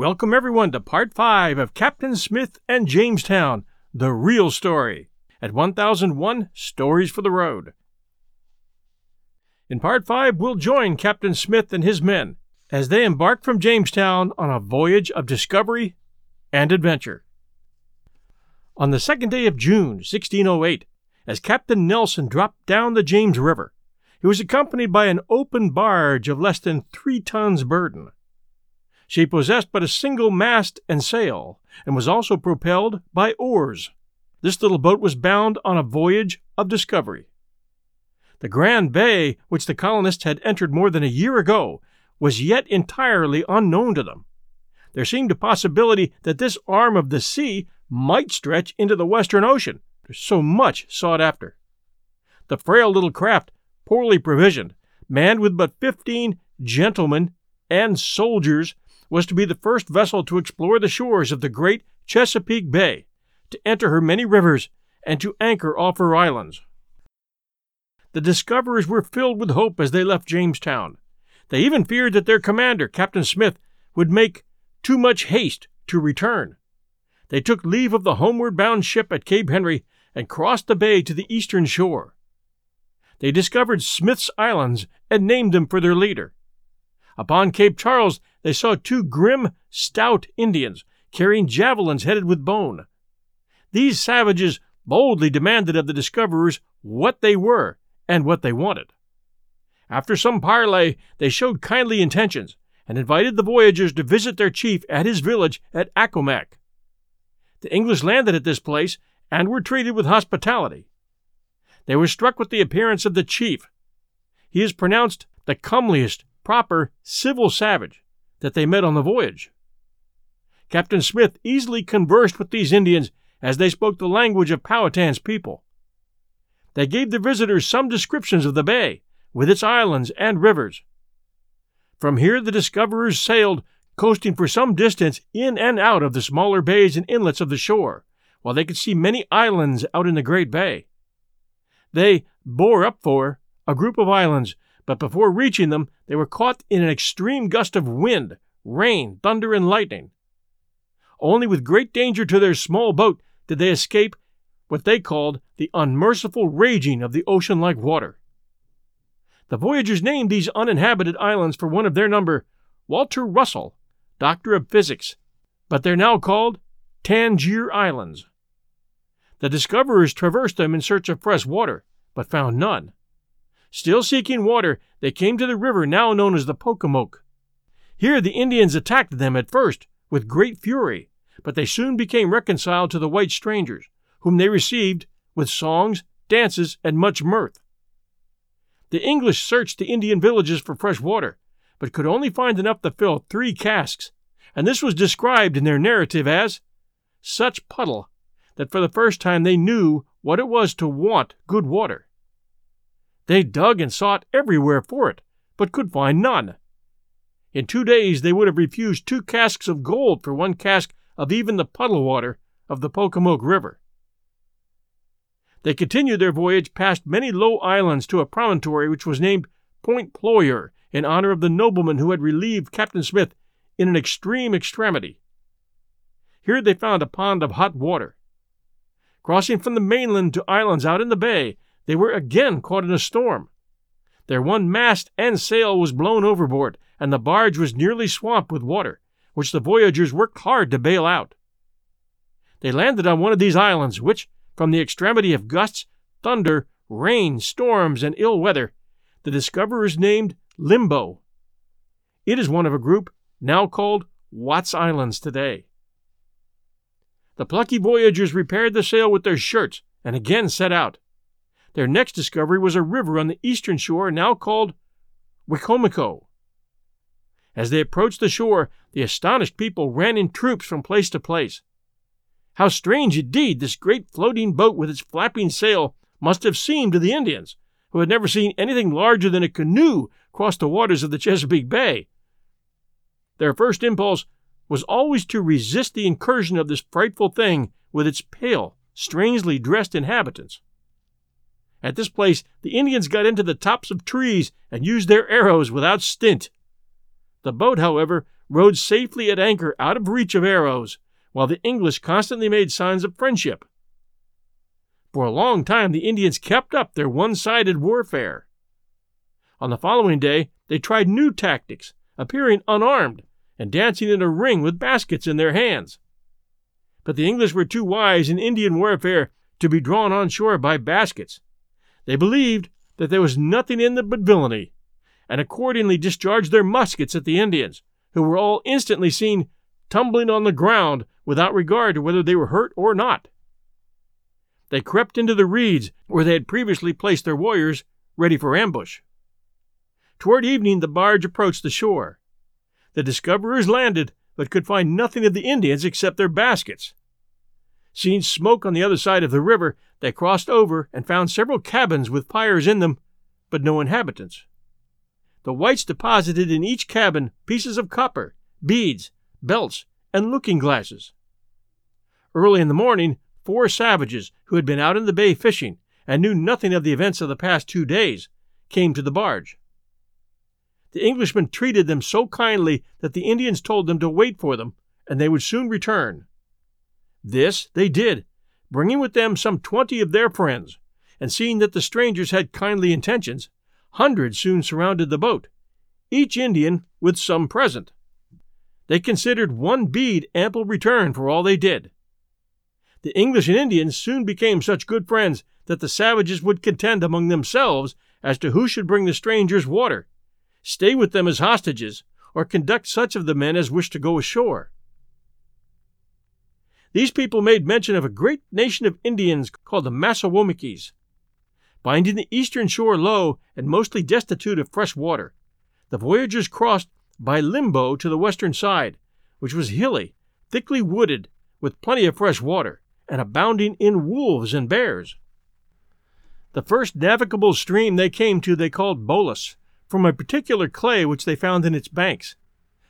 Welcome everyone to part 5 of Captain Smith and Jamestown, the real story, at 1001 Stories for the Road. In part 5, we'll join Captain Smith and his men as they embark from Jamestown on a voyage of discovery and adventure. On the second day of June, 1608, as Captain Nelson dropped down the James River, he was accompanied by an open barge of less than three tons burden. She possessed but a single mast and sail, and was also propelled by oars. This little boat was bound on a voyage of discovery. The Grand Bay, which the colonists had entered more than a year ago, was yet entirely unknown to them. There seemed a possibility that this arm of the sea might stretch into the Western Ocean, so much sought after. The frail little craft, poorly provisioned, manned with but fifteen gentlemen and soldiers, was to be the first vessel to explore the shores of the great Chesapeake Bay, to enter her many rivers, and to anchor off her islands. The discoverers were filled with hope as they left Jamestown. They even feared that their commander, Captain Smith, would make too much haste to return. They took leave of the homeward bound ship at Cape Henry and crossed the bay to the eastern shore. They discovered Smith's Islands and named them for their leader. Upon Cape Charles, they saw two grim, stout Indians carrying javelins headed with bone. These savages boldly demanded of the discoverers what they were and what they wanted. After some parley, they showed kindly intentions and invited the voyagers to visit their chief at his village at Accomac. The English landed at this place and were treated with hospitality. They were struck with the appearance of the chief. He is pronounced the comeliest, proper, civil savage, that they met on the voyage. Captain Smith easily conversed with these Indians as they spoke the language of Powhatan's people. They gave the visitors some descriptions of the bay, with its islands and rivers. From here the discoverers sailed, coasting for some distance in and out of the smaller bays and inlets of the shore, while they could see many islands out in the great bay. They bore up for a group of islands but before reaching them, they were caught in an extreme gust of wind, rain, thunder, and lightning. Only with great danger to their small boat did they escape what they called the unmerciful raging of the ocean like water. The voyagers named these uninhabited islands for one of their number, Walter Russell, Doctor of Physics, but they're now called Tangier Islands. The discoverers traversed them in search of fresh water, but found none. Still seeking water, they came to the river now known as the Pocomoke. Here the Indians attacked them at first with great fury, but they soon became reconciled to the white strangers, whom they received with songs, dances, and much mirth. The English searched the Indian villages for fresh water, but could only find enough to fill three casks, and this was described in their narrative as such puddle that for the first time they knew what it was to want good water. They dug and sought everywhere for it, but could find none. In two days they would have refused two casks of gold for one cask of even the puddle water of the Pocomoke River. They continued their voyage past many low islands to a promontory which was named Point Ployer in honor of the nobleman who had relieved Captain Smith in an extreme extremity. Here they found a pond of hot water. Crossing from the mainland to islands out in the bay, they were again caught in a storm. Their one mast and sail was blown overboard, and the barge was nearly swamped with water, which the voyagers worked hard to bail out. They landed on one of these islands, which, from the extremity of gusts, thunder, rain, storms, and ill weather, the discoverers named Limbo. It is one of a group now called Watts Islands today. The plucky voyagers repaired the sail with their shirts and again set out. Their next discovery was a river on the eastern shore now called Wicomico. As they approached the shore, the astonished people ran in troops from place to place. How strange indeed this great floating boat with its flapping sail must have seemed to the Indians, who had never seen anything larger than a canoe cross the waters of the Chesapeake Bay. Their first impulse was always to resist the incursion of this frightful thing with its pale, strangely dressed inhabitants. At this place, the Indians got into the tops of trees and used their arrows without stint. The boat, however, rode safely at anchor out of reach of arrows, while the English constantly made signs of friendship. For a long time, the Indians kept up their one sided warfare. On the following day, they tried new tactics, appearing unarmed and dancing in a ring with baskets in their hands. But the English were too wise in Indian warfare to be drawn on shore by baskets. They believed that there was nothing in them but villainy, and accordingly discharged their muskets at the Indians, who were all instantly seen tumbling on the ground without regard to whether they were hurt or not. They crept into the reeds where they had previously placed their warriors, ready for ambush. Toward evening, the barge approached the shore. The discoverers landed, but could find nothing of the Indians except their baskets. Seeing smoke on the other side of the river, they crossed over and found several cabins with fires in them, but no inhabitants. The whites deposited in each cabin pieces of copper, beads, belts, and looking glasses. Early in the morning, four savages who had been out in the bay fishing and knew nothing of the events of the past two days came to the barge. The Englishmen treated them so kindly that the Indians told them to wait for them and they would soon return. This they did, bringing with them some twenty of their friends, and seeing that the strangers had kindly intentions, hundreds soon surrounded the boat, each Indian with some present. They considered one bead ample return for all they did. The English and Indians soon became such good friends that the savages would contend among themselves as to who should bring the strangers water, stay with them as hostages, or conduct such of the men as wished to go ashore. These people made mention of a great nation of Indians called the Massawomickies. binding the eastern shore low and mostly destitute of fresh water, the voyagers crossed by Limbo to the western side, which was hilly, thickly wooded, with plenty of fresh water, and abounding in wolves and bears. The first navigable stream they came to they called Bolus, from a particular clay which they found in its banks.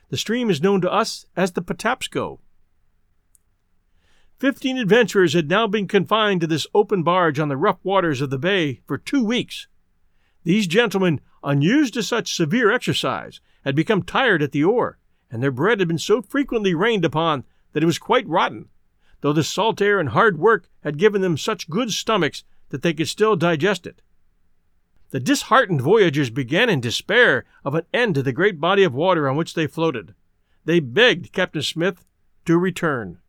The stream is known to us as the Patapsco. Fifteen adventurers had now been confined to this open barge on the rough waters of the bay for two weeks. These gentlemen, unused to such severe exercise, had become tired at the oar, and their bread had been so frequently rained upon that it was quite rotten, though the salt air and hard work had given them such good stomachs that they could still digest it. The disheartened voyagers began in despair of an end to the great body of water on which they floated. They begged Captain Smith to return.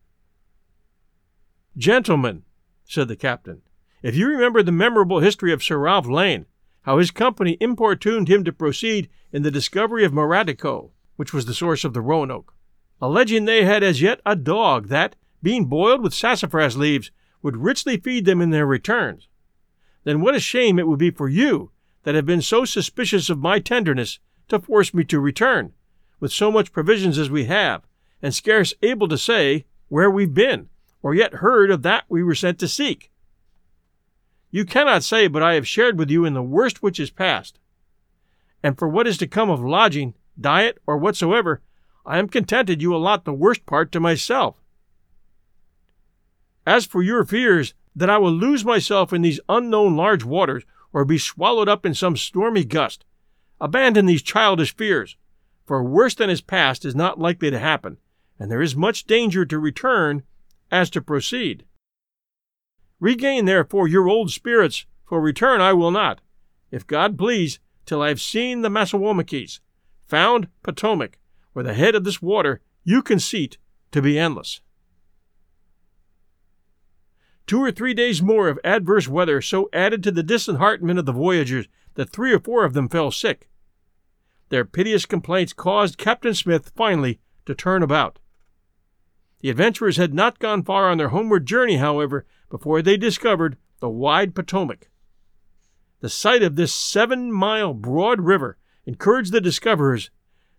Gentlemen, said the captain, if you remember the memorable history of Sir Ralph Lane, how his company importuned him to proceed in the discovery of Maratico, which was the source of the Roanoke, alleging they had as yet a dog that, being boiled with sassafras leaves, would richly feed them in their returns, then what a shame it would be for you that have been so suspicious of my tenderness to force me to return, with so much provisions as we have, and scarce able to say where we've been or yet heard of that we were sent to seek. You cannot say but I have shared with you in the worst which is past. And for what is to come of lodging, diet, or whatsoever, I am contented you allot the worst part to myself. As for your fears that I will lose myself in these unknown large waters, or be swallowed up in some stormy gust, abandon these childish fears, for worse than is past is not likely to happen, and there is much danger to return as to proceed. Regain therefore your old spirits, for return I will not, if God please, till I have seen the Massawomickies, found Potomac, where the head of this water you conceit to be endless. Two or three days more of adverse weather so added to the disheartenment of the voyagers that three or four of them fell sick. Their piteous complaints caused Captain Smith finally to turn about. The adventurers had not gone far on their homeward journey, however, before they discovered the wide Potomac. The sight of this seven mile broad river encouraged the discoverers.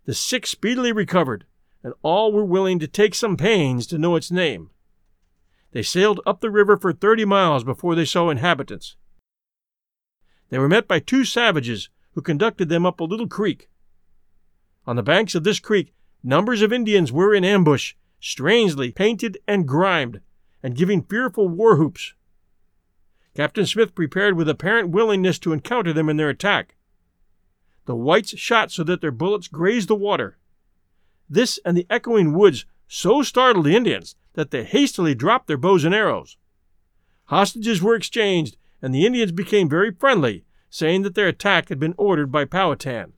The sick speedily recovered, and all were willing to take some pains to know its name. They sailed up the river for thirty miles before they saw inhabitants. They were met by two savages who conducted them up a little creek. On the banks of this creek, numbers of Indians were in ambush strangely painted and grimed, and giving fearful war whoops. Captain Smith prepared with apparent willingness to encounter them in their attack. The whites shot so that their bullets grazed the water. This and the echoing woods so startled the Indians that they hastily dropped their bows and arrows. Hostages were exchanged, and the Indians became very friendly, saying that their attack had been ordered by Powhatan.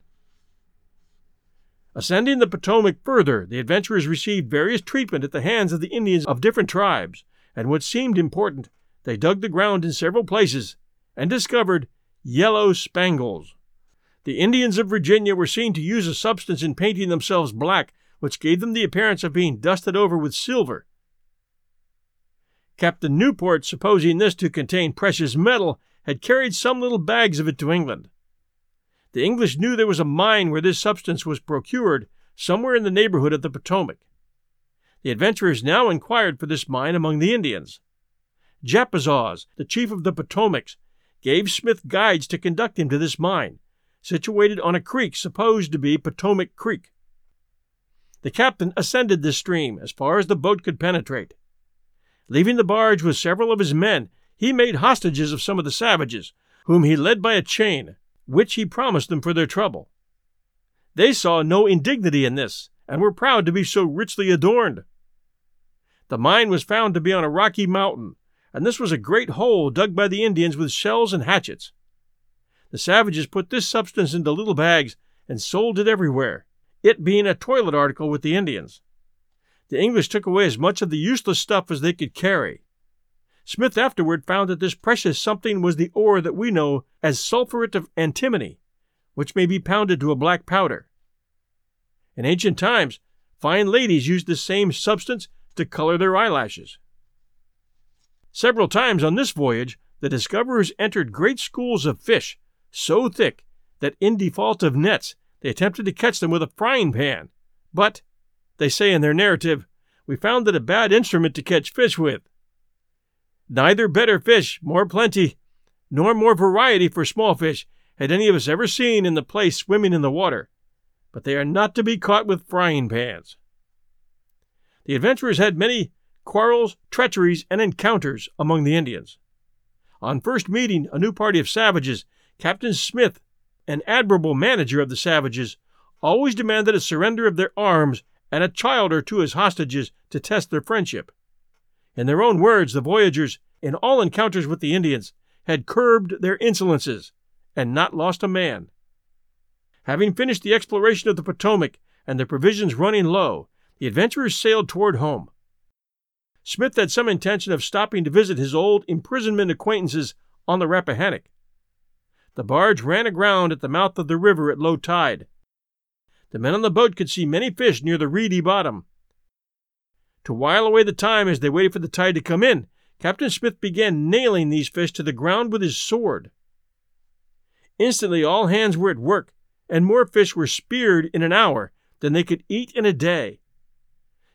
Ascending the Potomac further, the adventurers received various treatment at the hands of the Indians of different tribes, and what seemed important, they dug the ground in several places and discovered yellow spangles. The Indians of Virginia were seen to use a substance in painting themselves black, which gave them the appearance of being dusted over with silver. Captain Newport, supposing this to contain precious metal, had carried some little bags of it to England. The English knew there was a mine where this substance was procured, somewhere in the neighborhood of the Potomac. The adventurers now inquired for this mine among the Indians. Japazaws, the chief of the Potomacs, gave Smith guides to conduct him to this mine, situated on a creek supposed to be Potomac Creek. The captain ascended this stream as far as the boat could penetrate. Leaving the barge with several of his men, he made hostages of some of the savages, whom he led by a chain, which he promised them for their trouble. They saw no indignity in this, and were proud to be so richly adorned. The mine was found to be on a rocky mountain, and this was a great hole dug by the Indians with shells and hatchets. The savages put this substance into little bags and sold it everywhere, it being a toilet article with the Indians the English took away as much of the useless stuff as they could carry. Smith afterward found that this precious something was the ore that we know as sulphuret of antimony, which may be pounded to a black powder. In ancient times, fine ladies used this same substance to color their eyelashes. Several times on this voyage, the discoverers entered great schools of fish, so thick that in default of nets, they attempted to catch them with a frying pan, but they say in their narrative, we found it a bad instrument to catch fish with. Neither better fish, more plenty, nor more variety for small fish had any of us ever seen in the place swimming in the water, but they are not to be caught with frying pans. The adventurers had many quarrels, treacheries, and encounters among the Indians. On first meeting a new party of savages, Captain Smith, an admirable manager of the savages, always demanded a surrender of their arms and a child or two as hostages to test their friendship. In their own words, the voyagers, in all encounters with the Indians, had curbed their insolences and not lost a man. Having finished the exploration of the Potomac and their provisions running low, the adventurers sailed toward home. Smith had some intention of stopping to visit his old imprisonment acquaintances on the Rappahannock. The barge ran aground at the mouth of the river at low tide, the men on the boat could see many fish near the reedy bottom. To while away the time as they waited for the tide to come in, Captain Smith began nailing these fish to the ground with his sword. Instantly all hands were at work, and more fish were speared in an hour than they could eat in a day.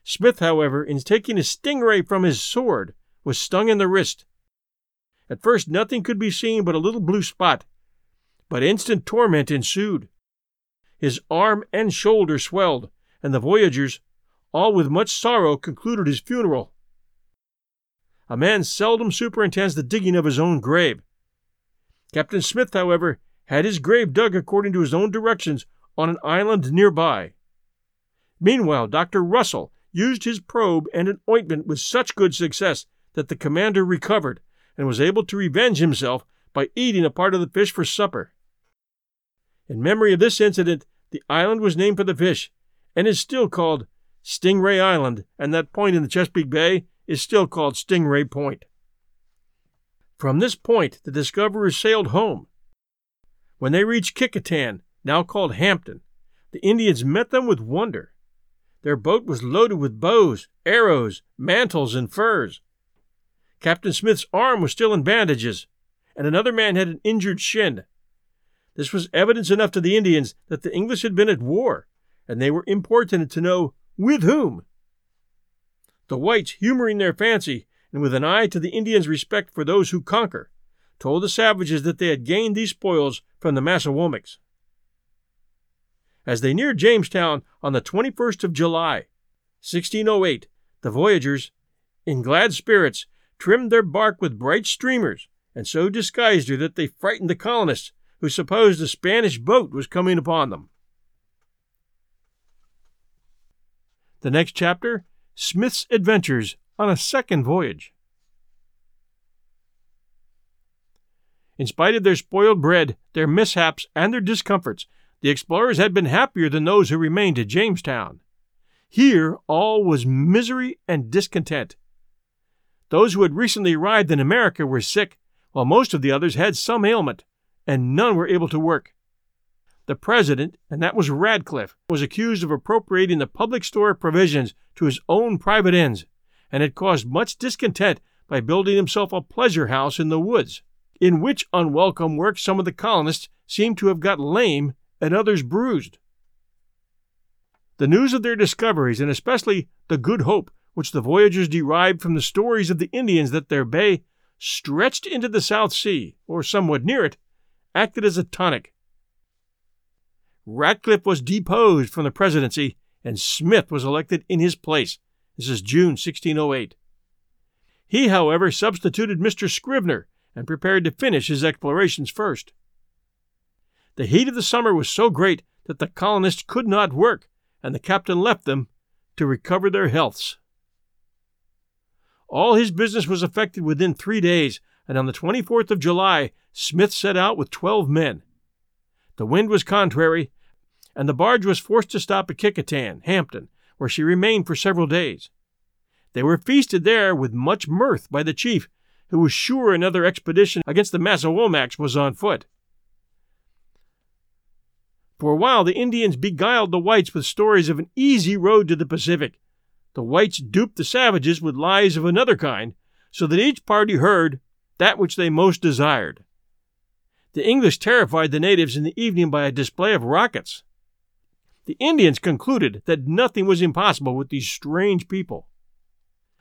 Smith, however, in taking a stingray from his sword, was stung in the wrist. At first nothing could be seen but a little blue spot, but instant torment ensued. His arm and shoulder swelled, and the voyagers, all with much sorrow, concluded his funeral. A man seldom superintends the digging of his own grave. Captain Smith, however, had his grave dug according to his own directions on an island nearby. Meanwhile, Dr. Russell used his probe and an ointment with such good success that the commander recovered and was able to revenge himself by eating a part of the fish for supper. In memory of this incident, the island was named for the fish and is still called Stingray Island, and that point in the Chesapeake Bay is still called Stingray Point. From this point, the discoverers sailed home. When they reached Kecoughtan, now called Hampton, the Indians met them with wonder. Their boat was loaded with bows, arrows, mantles, and furs. Captain Smith's arm was still in bandages, and another man had an injured shin. This was evidence enough to the Indians that the English had been at war, and they were importunate to know with whom. The whites, humoring their fancy, and with an eye to the Indians' respect for those who conquer, told the savages that they had gained these spoils from the Massawomics. As they neared Jamestown on the 21st of July, 1608, the voyagers, in glad spirits, trimmed their bark with bright streamers, and so disguised her that they frightened the colonists who supposed a Spanish boat was coming upon them. The next chapter Smith's Adventures on a Second Voyage. In spite of their spoiled bread, their mishaps, and their discomforts, the explorers had been happier than those who remained at Jamestown. Here all was misery and discontent. Those who had recently arrived in America were sick, while most of the others had some ailment, and none were able to work. The president, and that was Ratcliffe, was accused of appropriating the public store provisions to his own private ends, and had caused much discontent by building himself a pleasure house in the woods, in which unwelcome work some of the colonists seemed to have got lame and others bruised. The news of their discoveries, and especially the good hope which the voyagers derived from the stories of the Indians that their bay stretched into the South Sea, or somewhat near it, acted as a tonic. Ratcliffe was deposed from the presidency, and Smith was elected in his place. This is June 1608. He, however, substituted Mr. Scrivener and prepared to finish his explorations first. The heat of the summer was so great that the colonists could not work, and the captain left them to recover their healths. All his business was effected within three days, and on the 24th of July, Smith set out with twelve men. The wind was contrary, and the barge was forced to stop at Kecoughtan, Hampton, where she remained for several days. They were feasted there with much mirth by the chief, who was sure another expedition against the Massawomacs was on foot. For a while, the Indians beguiled the whites with stories of an easy road to the Pacific. The whites duped the savages with lies of another kind, so that each party heard that which they most desired. The English terrified the natives in the evening by a display of rockets. The Indians concluded that nothing was impossible with these strange people.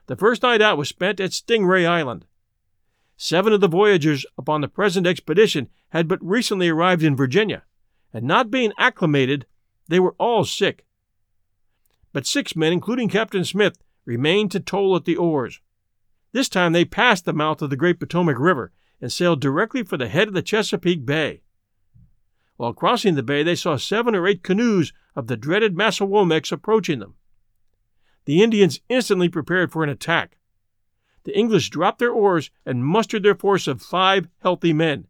The first night out was spent at Stingray Island. Seven of the voyagers upon the present expedition had but recently arrived in Virginia, and not being acclimated, they were all sick. But six men, including Captain Smith, remained to toll at the oars. This time they passed the mouth of the Great Potomac River and sailed directly for the head of the Chesapeake Bay. While crossing the bay, they saw seven or eight canoes of the dreaded Massawomacs approaching them. The Indians instantly prepared for an attack. The English dropped their oars and mustered their force of five healthy men.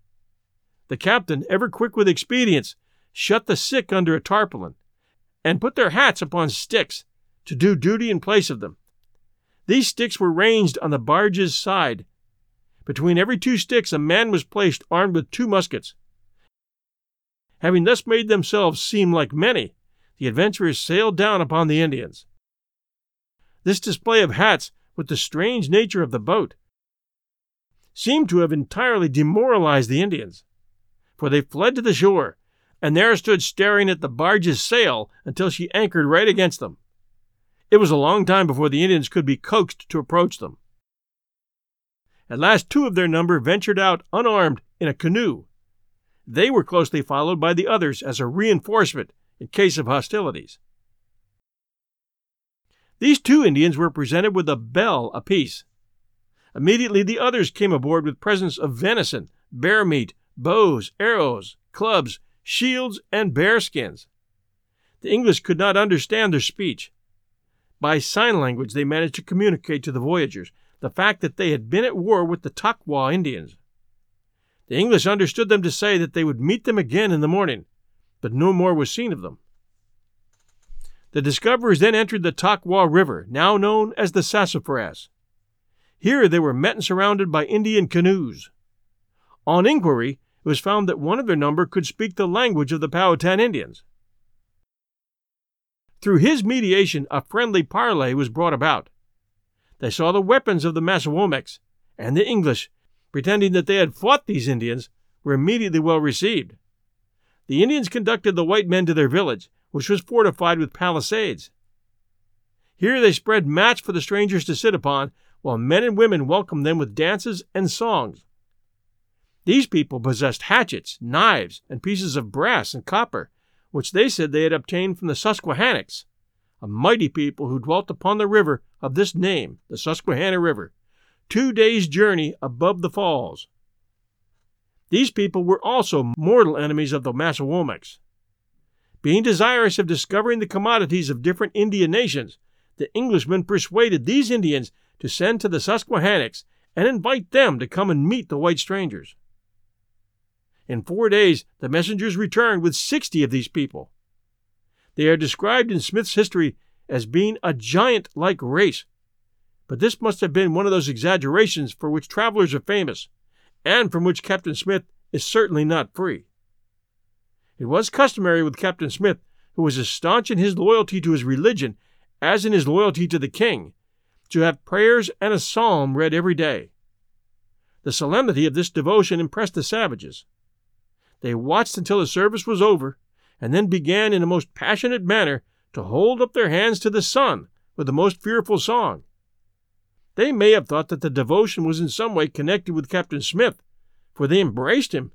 The captain, ever quick with expedients, shut the sick under a tarpaulin, and put their hats upon sticks to do duty in place of them. These sticks were ranged on the barge's side. Between every two sticks a man was placed armed with two muskets. Having thus made themselves seem like many, the adventurers sailed down upon the Indians. This display of hats, with the strange nature of the boat, seemed to have entirely demoralized the Indians, for they fled to the shore, and there stood staring at the barge's sail until she anchored right against them. It was a long time before the Indians could be coaxed to approach them. At last, two of their number ventured out unarmed in a canoe, they were closely followed by the others as a reinforcement in case of hostilities. These two Indians were presented with a bell apiece. Immediately the others came aboard with presents of venison, bear meat, bows, arrows, clubs, shields, and bear skins. The English could not understand their speech. By sign language, they managed to communicate to the voyagers the fact that they had been at war with the Tockwogh Indians. The English understood them to say that they would meet them again in the morning, but no more was seen of them. The discoverers then entered the Tockwogh River, now known as the Sassafras. Here they were met and surrounded by Indian canoes. On inquiry, it was found that one of their number could speak the language of the Powhatan Indians. Through his mediation, a friendly parley was brought about. They saw the weapons of the Massawomacs, and the English pretending that they had fought these Indians, were immediately well received. The Indians conducted the white men to their village, which was fortified with palisades. Here they spread mats for the strangers to sit upon, while men and women welcomed them with dances and songs. These people possessed hatchets, knives, and pieces of brass and copper, which they said they had obtained from the Susquehannocks, a mighty people who dwelt upon the river of this name, the Susquehanna River, two days' journey above the falls. These people were also mortal enemies of the Massawomacs. Being desirous of discovering the commodities of different Indian nations, the Englishmen persuaded these Indians to send to the Susquehannocks and invite them to come and meet the white strangers. In four days, the messengers returned with 60 of these people. They are described in Smith's history as being a giant like race, but this must have been one of those exaggerations for which travelers are famous, and from which Captain Smith is certainly not free. It was customary with Captain Smith, who was as staunch in his loyalty to his religion as in his loyalty to the king, to have prayers and a psalm read every day. The solemnity of this devotion impressed the savages. They watched until the service was over, and then began in a most passionate manner to hold up their hands to the sun with the most fearful song. They may have thought that the devotion was in some way connected with Captain Smith, for they embraced him,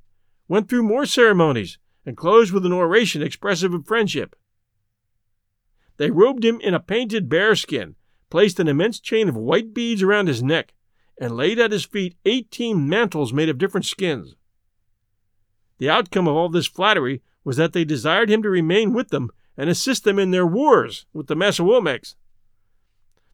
went through more ceremonies, and closed with an oration expressive of friendship. They robed him in a painted bear skin, placed an immense chain of white beads around his neck, and laid at his feet eighteen mantles made of different skins. The outcome of all this flattery was that they desired him to remain with them and assist them in their wars with the Massawomecs.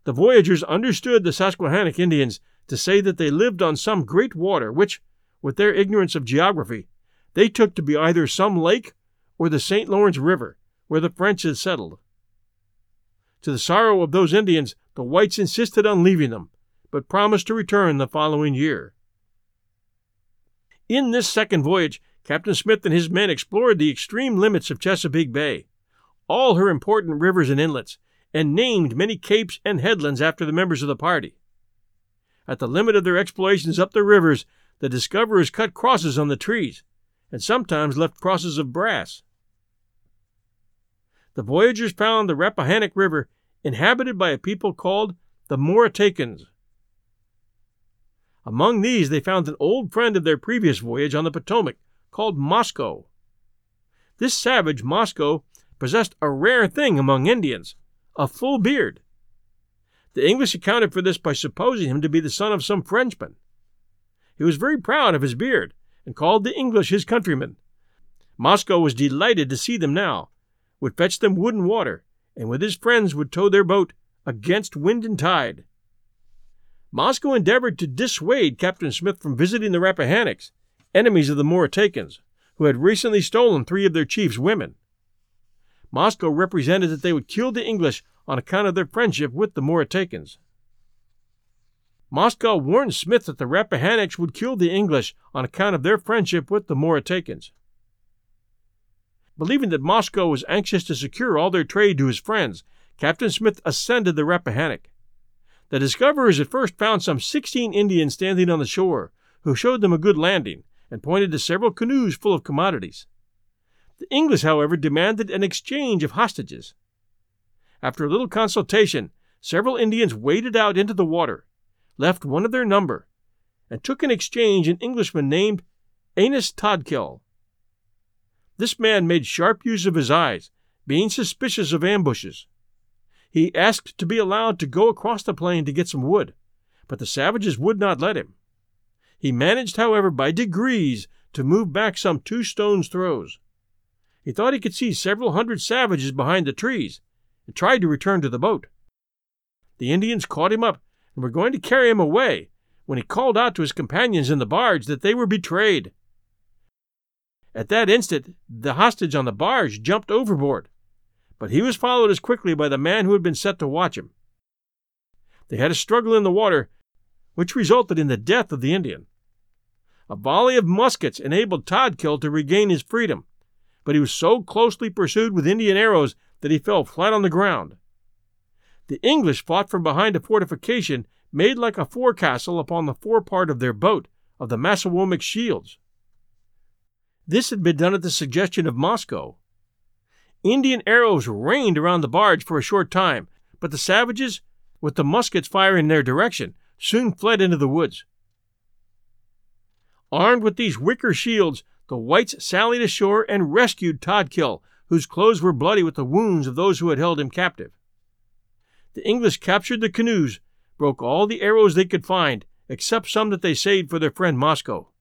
The voyagers understood the Susquehannock Indians to say that they lived on some great water which, with their ignorance of geography, they took to be either some lake or the St. Lawrence River, where the French had settled. To the sorrow of those Indians, the whites insisted on leaving them, but promised to return the following year. In this second voyage, Captain Smith and his men explored the extreme limits of Chesapeake Bay, all her important rivers and inlets, and named many capes and headlands after the members of the party. At the limit of their explorations up the rivers, the discoverers cut crosses on the trees, and sometimes left crosses of brass the voyagers found the Rappahannock River inhabited by a people called the Moritacans. Among these, they found an old friend of their previous voyage on the Potomac called Mosco. This savage, Mosco, possessed a rare thing among Indians a full beard. The English accounted for this by supposing him to be the son of some Frenchman. He was very proud of his beard and called the English his countrymen. Mosco was delighted to see them now would fetch them wood and water, and with his friends would tow their boat against wind and tide. Mosco endeavored to dissuade Captain Smith from visiting the Rappahannocks, enemies of the Moritacans, who had recently stolen three of their chief's women. Mosco represented that they would kill the English on account of their friendship with the Moritacans. Mosco warned Smith that the Rappahannocks would kill the English on account of their friendship with the Moritacans. Believing that Mosco was anxious to secure all their trade to his friends, Captain Smith ascended the Rappahannock. The discoverers at first found some sixteen Indians standing on the shore, who showed them a good landing and pointed to several canoes full of commodities. The English, however, demanded an exchange of hostages. After a little consultation, several Indians waded out into the water, left one of their number, and took in exchange an Englishman named Anas Todkill. This man made sharp use of his eyes, being suspicious of ambushes. He asked to be allowed to go across the plain to get some wood, but the savages would not let him. He managed, however, by degrees to move back some two stones' throws. He thought he could see several hundred savages behind the trees, and tried to return to the boat. The Indians caught him up and were going to carry him away when he called out to his companions in the barge that they were betrayed. At that instant, the hostage on the barge jumped overboard, but he was followed as quickly by the man who had been set to watch him. They had a struggle in the water, which resulted in the death of the Indian. A volley of muskets enabled Todkill to regain his freedom, but he was so closely pursued with Indian arrows that he fell flat on the ground. The English fought from behind a fortification made like a forecastle upon the forepart of their boat of the Massawomic shields. This had been done at the suggestion of Mosco. Indian arrows rained around the barge for a short time, but the savages, with the muskets firing in their direction, soon fled into the woods. Armed with these wicker shields, the whites sallied ashore and rescued Todkill, whose clothes were bloody with the wounds of those who had held him captive. The English captured the canoes, broke all the arrows they could find, except some that they saved for their friend Mosco.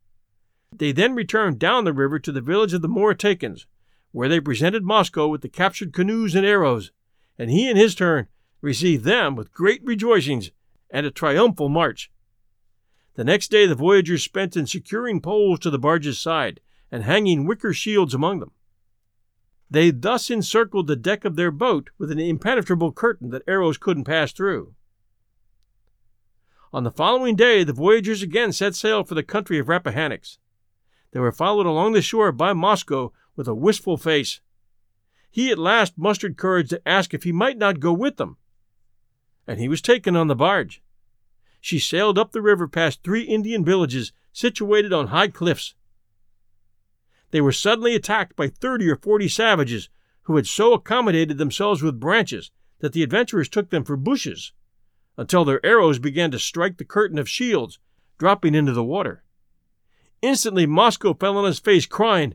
They then returned down the river to the village of the Moritacans, where they presented Mosco with the captured canoes and arrows, and he in his turn received them with great rejoicings and a triumphal march. The next day the voyagers spent in securing poles to the barge's side and hanging wicker shields among them. They thus encircled the deck of their boat with an impenetrable curtain that arrows couldn't pass through. On the following day, the voyagers again set sail for the country of Rappahannocks. They were followed along the shore by Mosco with a wistful face. He at last mustered courage to ask if he might not go with them, and he was taken on the barge. She sailed up the river past three Indian villages situated on high cliffs. They were suddenly attacked by thirty or forty savages who had so accommodated themselves with branches that the adventurers took them for bushes until their arrows began to strike the curtain of shields, dropping into the water. Instantly Mosco fell on his face, crying,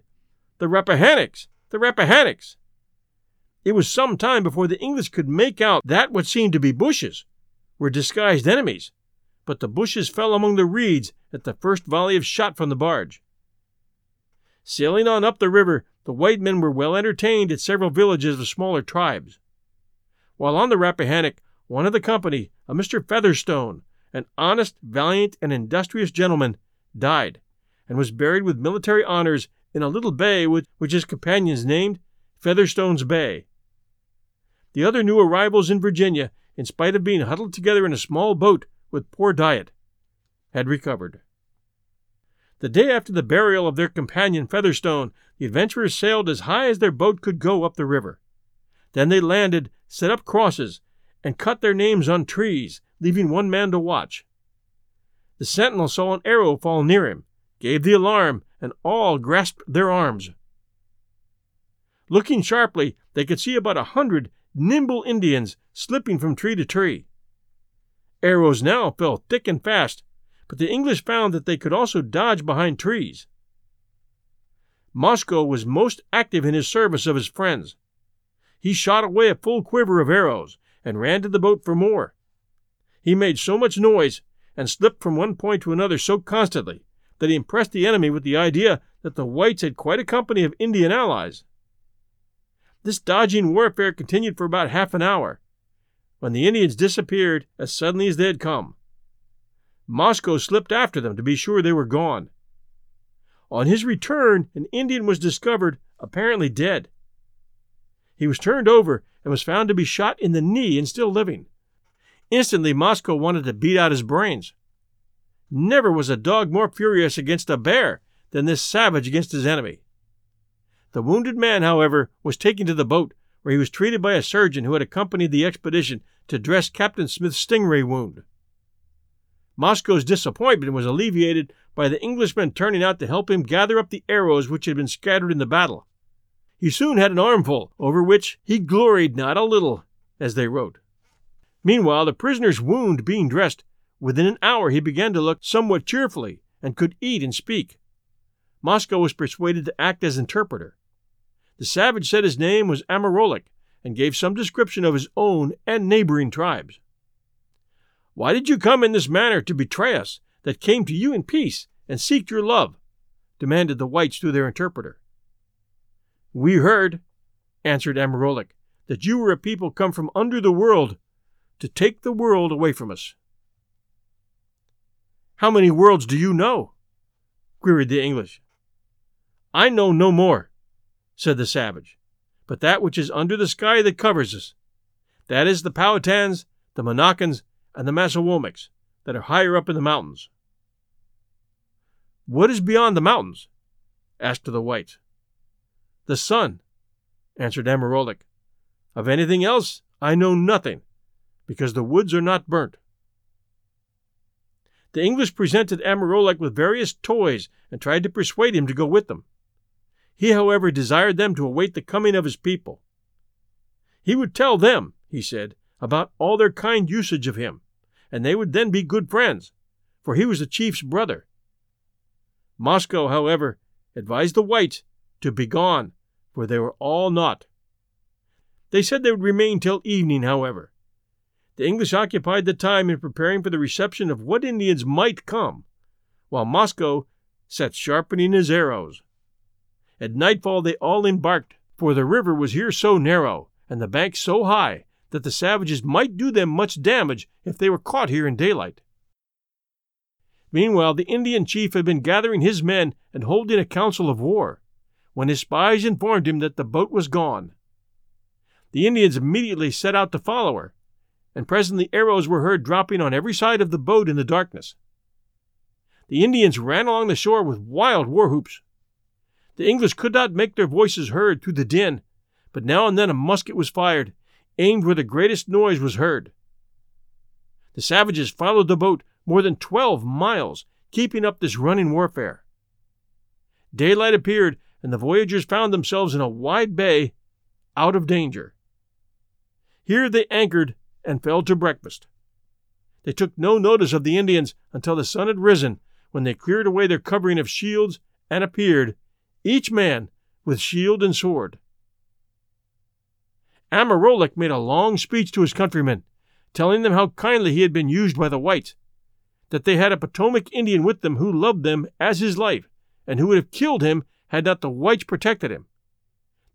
The Rappahannocks! The Rappahannocks! It was some time before the English could make out that what seemed to be bushes were disguised enemies, but the bushes fell among the reeds at the first volley of shot from the barge. Sailing on up the river, the white men were well entertained at several villages of smaller tribes. While on the Rappahannock, one of the company, a Mr. Featherstone, an honest, valiant, and industrious gentleman, died, and was buried with military honors in a little bay which, which his companions named Featherstone's Bay. The other new arrivals in Virginia, in spite of being huddled together in a small boat with poor diet, had recovered. The day after the burial of their companion Featherstone, the adventurers sailed as high as their boat could go up the river. Then they landed, set up crosses, and cut their names on trees, leaving one man to watch. The sentinel saw an arrow fall near him, gave the alarm, and all grasped their arms. Looking sharply, they could see about a hundred nimble Indians slipping from tree to tree. Arrows now fell thick and fast, but the English found that they could also dodge behind trees. Mosco was most active in his service of his friends. He shot away a full quiver of arrows and ran to the boat for more. He made so much noise and slipped from one point to another so constantly that he impressed the enemy with the idea that the whites had quite a company of Indian allies. This dodging warfare continued for about half an hour, when the Indians disappeared as suddenly as they had come. Mosco slipped after them to be sure they were gone. On his return, an Indian was discovered, apparently dead. He was turned over and was found to be shot in the knee and still living. Instantly, Mosco wanted to beat out his brains. Never was a dog more furious against a bear than this savage against his enemy. The wounded man, however, was taken to the boat, where he was treated by a surgeon who had accompanied the expedition to dress Captain Smith's stingray wound. Mosco's disappointment was alleviated by the Englishmen turning out to help him gather up the arrows which had been scattered in the battle. He soon had an armful, over which he gloried not a little, as they wrote. Meanwhile, the prisoner's wound being dressed, within an hour he began to look somewhat cheerfully and could eat and speak. Mosco was persuaded to act as interpreter. The savage said his name was Amoroleck and gave some description of his own and neighboring tribes. Why did you come in this manner to betray us, that came to you in peace and seek your love? demanded the whites through their interpreter. We heard, answered Amoroleck, that you were a people come from under the world to take the world away from us. How many worlds do you know? queried the English. I know no more, said the savage, but that which is under the sky that covers us. That is the Powhatans, the Monacans, and the Massawomicks that are higher up in the mountains. What is beyond the mountains? asked the whites. The sun, answered Amoroleck. Of anything else I know nothing, because the woods are not burnt. The English presented Amoroleck with various toys and tried to persuade him to go with them. He, however, desired them to await the coming of his people. He would tell them, he said, about all their kind usage of him, and they would then be good friends, for he was the chief's brother. Mosco, however, advised the whites to begone, for they were all naught. They said they would remain till evening, however. The English occupied the time in preparing for the reception of what Indians might come, while Mosco sat sharpening his arrows. At nightfall they all embarked, for the river was here so narrow, and the banks so high, that the savages might do them much damage if they were caught here in daylight. Meanwhile, the Indian chief had been gathering his men and holding a council of war, when his spies informed him that the boat was gone. The Indians immediately set out to follow her, and presently arrows were heard dropping on every side of the boat in the darkness. The Indians ran along the shore with wild war whoops. The English could not make their voices heard through the din, but now and then a musket was fired, aimed where the greatest noise was heard. The savages followed the boat more than twelve miles, keeping up this running warfare. Daylight appeared, and the voyagers found themselves in a wide bay, out of danger. Here they anchored and fell to breakfast. They took no notice of the Indians until the sun had risen, when they cleared away their covering of shields and appeared, each man with shield and sword. Amoroleck made a long speech to his countrymen, telling them how kindly he had been used by the whites, that they had a Potomac Indian with them who loved them as his life, and who would have killed him had not the whites protected him,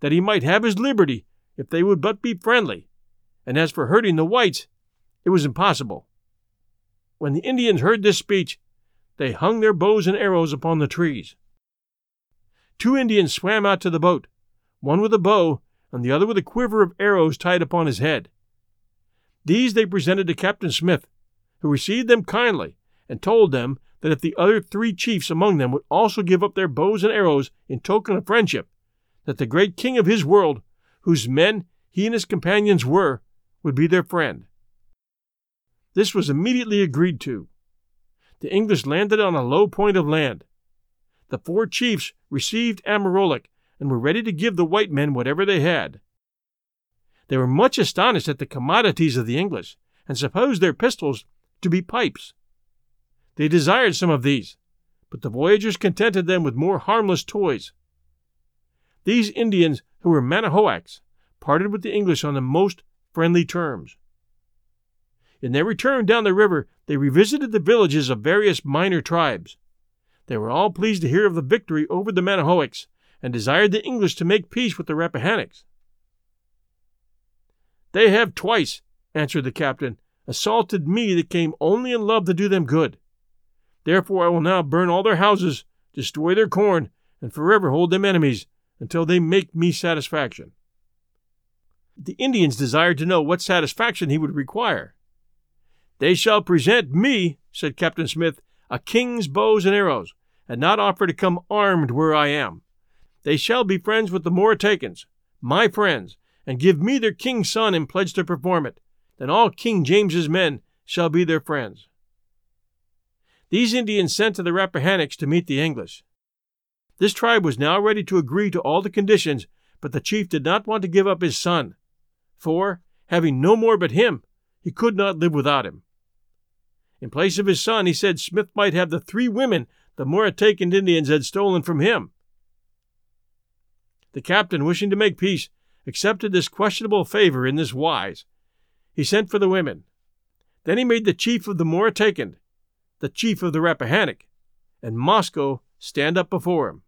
that he might have his liberty if they would but be friendly, and as for hurting the whites, it was impossible. When the Indians heard this speech, they hung their bows and arrows upon the trees. Two Indians swam out to the boat, one with a bow and the other with a quiver of arrows tied upon his head. These they presented to Captain Smith, who received them kindly and told them that if the other three chiefs among them would also give up their bows and arrows in token of friendship, that the great king of his world, whose men he and his companions were, would be their friend. This was immediately agreed to. The English landed on a low point of land. The four chiefs received Amoroleck and were ready to give the white men whatever they had. They were much astonished at the commodities of the English, and supposed their pistols to be pipes. They desired some of these, but the voyagers contented them with more harmless toys. These Indians, who were Manahoacs, parted with the English on the most friendly terms. In their return down the river, they revisited the villages of various minor tribes. They were all pleased to hear of the victory over the Manahoacs, and desired the English to make peace with the Rappahannocks. They have twice, answered the captain, assaulted me that came only in love to do them good. Therefore I will now burn all their houses, destroy their corn, and forever hold them enemies until they make me satisfaction. The Indians desired to know what satisfaction he would require. They shall present me, said Captain Smith, a king's bows and arrows, and not offer to come armed where I am. They shall be friends with the Moratacans, my friends, and give me their king's son in pledge to perform it. Then all King James's men shall be their friends. These Indians sent to the Rappahannocks to meet the English. This tribe was now ready to agree to all the conditions, but the chief did not want to give up his son, for, having no more but him, he could not live without him. In place of his son, he said Smith might have the three women the Moratacan Indians had stolen from him. The captain, wishing to make peace, accepted this questionable favor in this wise. He sent for the women. Then he made the chief of the Moratacan, the chief of the Rappahannock, and Mosco stand up before him.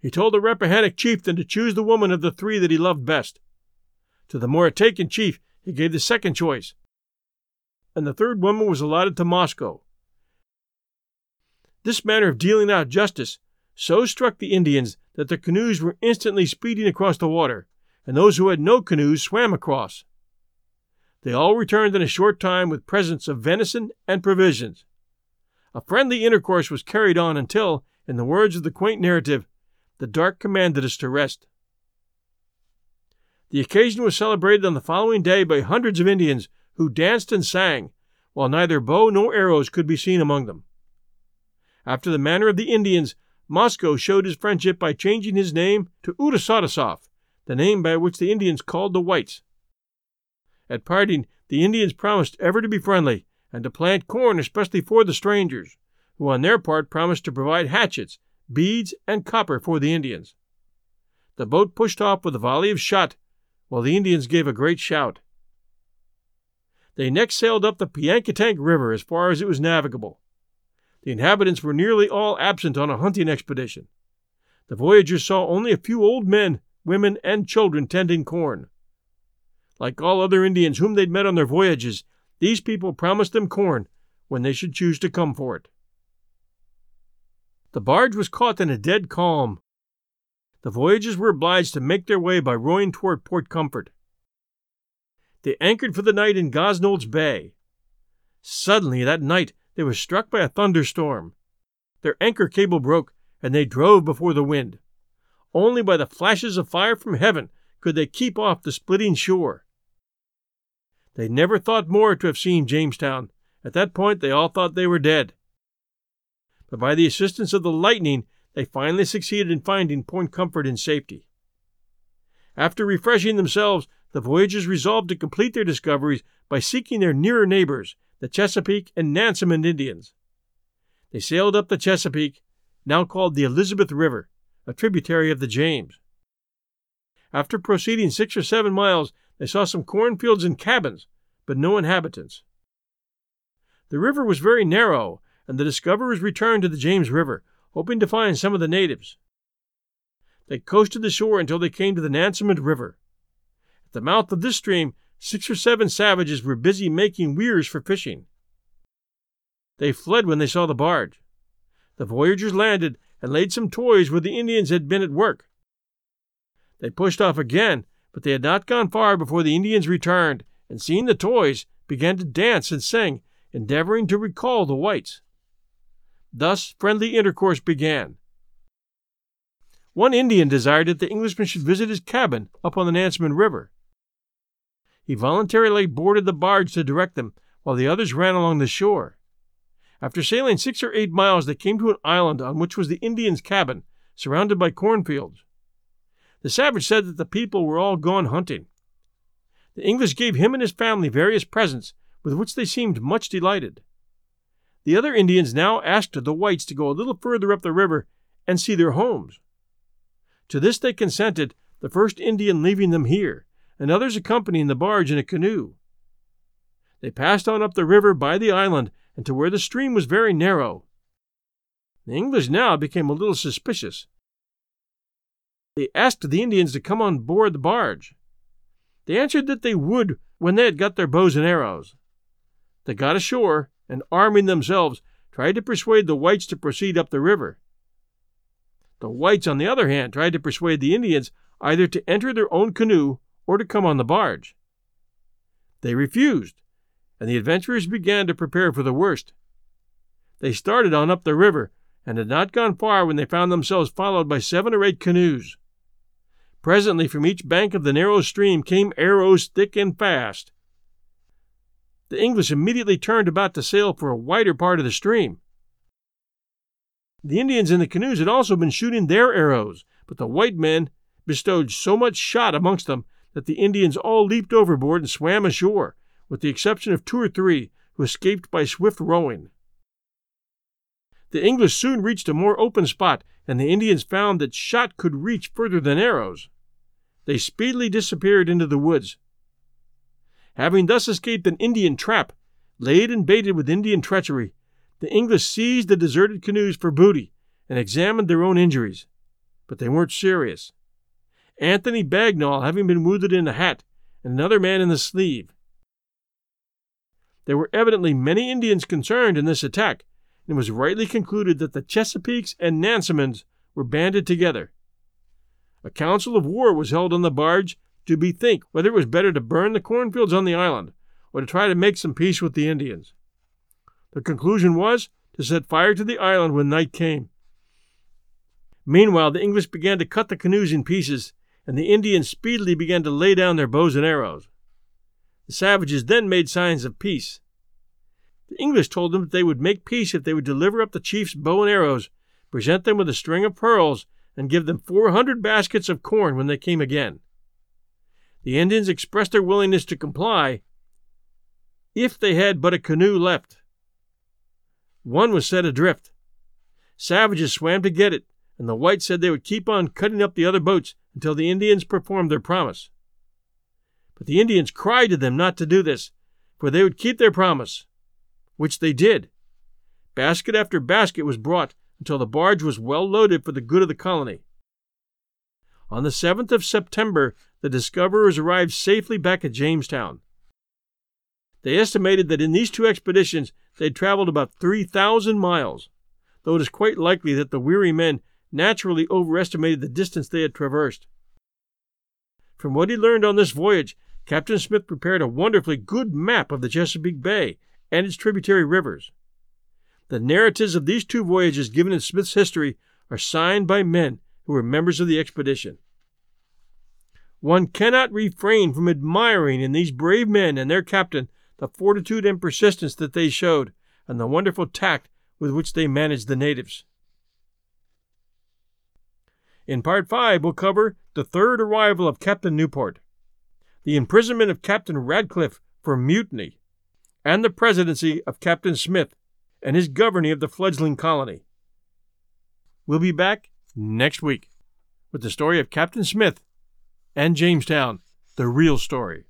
He told the Rappahannock chieftain to choose the woman of the three that he loved best. To the Moratacan chief he gave the second choice, and the third woman was allotted to Mosco. This manner of dealing out justice so struck the Indians that their canoes were instantly speeding across the water, and those who had no canoes swam across. They all returned in a short time with presents of venison and provisions. A friendly intercourse was carried on until, in the words of the quaint narrative, the dark commanded us to rest. The occasion was celebrated on the following day by hundreds of Indians who danced and sang, while neither bow nor arrows could be seen among them. After the manner of the Indians, Mosco showed his friendship by changing his name to Udasadasov, the name by which the Indians called the whites. At parting, the Indians promised ever to be friendly and to plant corn especially for the strangers, who on their part promised to provide hatchets, beads, and copper for the Indians. The boat pushed off with a volley of shot, while the Indians gave a great shout. They next sailed up the Piankatank River as far as it was navigable. The inhabitants were nearly all absent on a hunting expedition. The voyagers saw only a few old men, women, and children tending corn. Like all other Indians whom they'd met on their voyages, these people promised them corn when they should choose to come for it. The barge was caught in a dead calm. The voyagers were obliged to make their way by rowing toward Point Comfort. They anchored for the night in Gosnold's Bay. Suddenly, that night, they were struck by a thunderstorm. Their anchor cable broke, and they drove before the wind. Only by the flashes of fire from heaven could they keep off the splitting shore. They never thought more to have seen Jamestown. At that point, they all thought they were dead. But by the assistance of the lightning, they finally succeeded in finding Point Comfort in safety. After refreshing themselves, the voyagers resolved to complete their discoveries by seeking their nearer neighbors, the Chesapeake and Nansemond Indians. They sailed up the Chesapeake, now called the Elizabeth River, a tributary of the James. After proceeding six or seven miles, they saw some cornfields and cabins, but no inhabitants. The river was very narrow, and the discoverers returned to the James River, hoping to find some of the natives. They coasted the shore until they came to the Nansemond River. The mouth of this stream, six or seven savages were busy making weirs for fishing. They fled when they saw the barge. The voyagers landed and laid some toys where the Indians had been at work. They pushed off again, but they had not gone far before the Indians returned, and seeing the toys, began to dance and sing, endeavoring to recall the whites. Thus friendly intercourse began. One Indian desired that the Englishman should visit his cabin up on the Nansemond River. He voluntarily boarded the barge to direct them, while the others ran along the shore. After sailing six or eight miles, they came to an island on which was the Indian's cabin, surrounded by cornfields. The savage said that the people were all gone hunting. The English gave him and his family various presents, with which they seemed much delighted. The other Indians now asked the whites to go a little further up the river and see their homes. To this they consented, the first Indian leaving them here, and others accompanying the barge in a canoe. They passed on up the river by the island and to where the stream was very narrow. The English now became a little suspicious. They asked the Indians to come on board the barge. They answered that they would when they had got their bows and arrows. They got ashore and, arming themselves, tried to persuade the whites to proceed up the river. The whites, on the other hand, tried to persuade the Indians either to enter their own canoe or to come on the barge. They refused, and the adventurers began to prepare for the worst. They started on up the river, and had not gone far when they found themselves followed by seven or eight canoes. Presently, from each bank of the narrow stream came arrows thick and fast. The English immediately turned about to sail for a wider part of the stream. The Indians in the canoes had also been shooting their arrows, but the white men bestowed so much shot amongst them that the Indians all leaped overboard and swam ashore, with the exception of two or three who escaped by swift rowing. The English soon reached a more open spot, and the Indians found that shot could reach further than arrows. They speedily disappeared into the woods. Having thus escaped an Indian trap, laid and baited with Indian treachery, the English seized the deserted canoes for booty and examined their own injuries. But they weren't serious. Anthony Bagnall having been wounded in the hat, and another man in the sleeve. There were evidently many Indians concerned in this attack, and it was rightly concluded that the Chesapeakes and Nansemonds were banded together. A council of war was held on the barge to bethink whether it was better to burn the cornfields on the island or to try to make some peace with the Indians. The conclusion was to set fire to the island when night came. Meanwhile, the English began to cut the canoes in pieces and the Indians speedily began to lay down their bows and arrows. The savages then made signs of peace. The English told them that they would make peace if they would deliver up the chief's bow and arrows, present them with a string of pearls, and give them four hundred baskets of corn when they came again. The Indians expressed their willingness to comply if they had but a canoe left. One was set adrift. Savages swam to get it, and the whites said they would keep on cutting up the other boats until the Indians performed their promise. But the Indians cried to them not to do this, for they would keep their promise, which they did. Basket after basket was brought until the barge was well loaded for the good of the colony. On the 7th of September, the discoverers arrived safely back at Jamestown. They estimated that in these two expeditions they had traveled about 3,000 miles, though it is quite likely that the weary men naturally overestimated the distance they had traversed. From what he learned on this voyage, Captain Smith prepared a wonderfully good map of the Chesapeake Bay and its tributary rivers. The narratives of these two voyages given in Smith's history are signed by men who were members of the expedition. One cannot refrain from admiring in these brave men and their captain the fortitude and persistence that they showed, and the wonderful tact with which they managed the natives. In Part 5, we'll cover the third arrival of Captain Newport, the imprisonment of Captain Ratcliffe for mutiny, and the presidency of Captain Smith and his governing of the fledgling colony. We'll be back next week with the story of Captain Smith and Jamestown, the real story.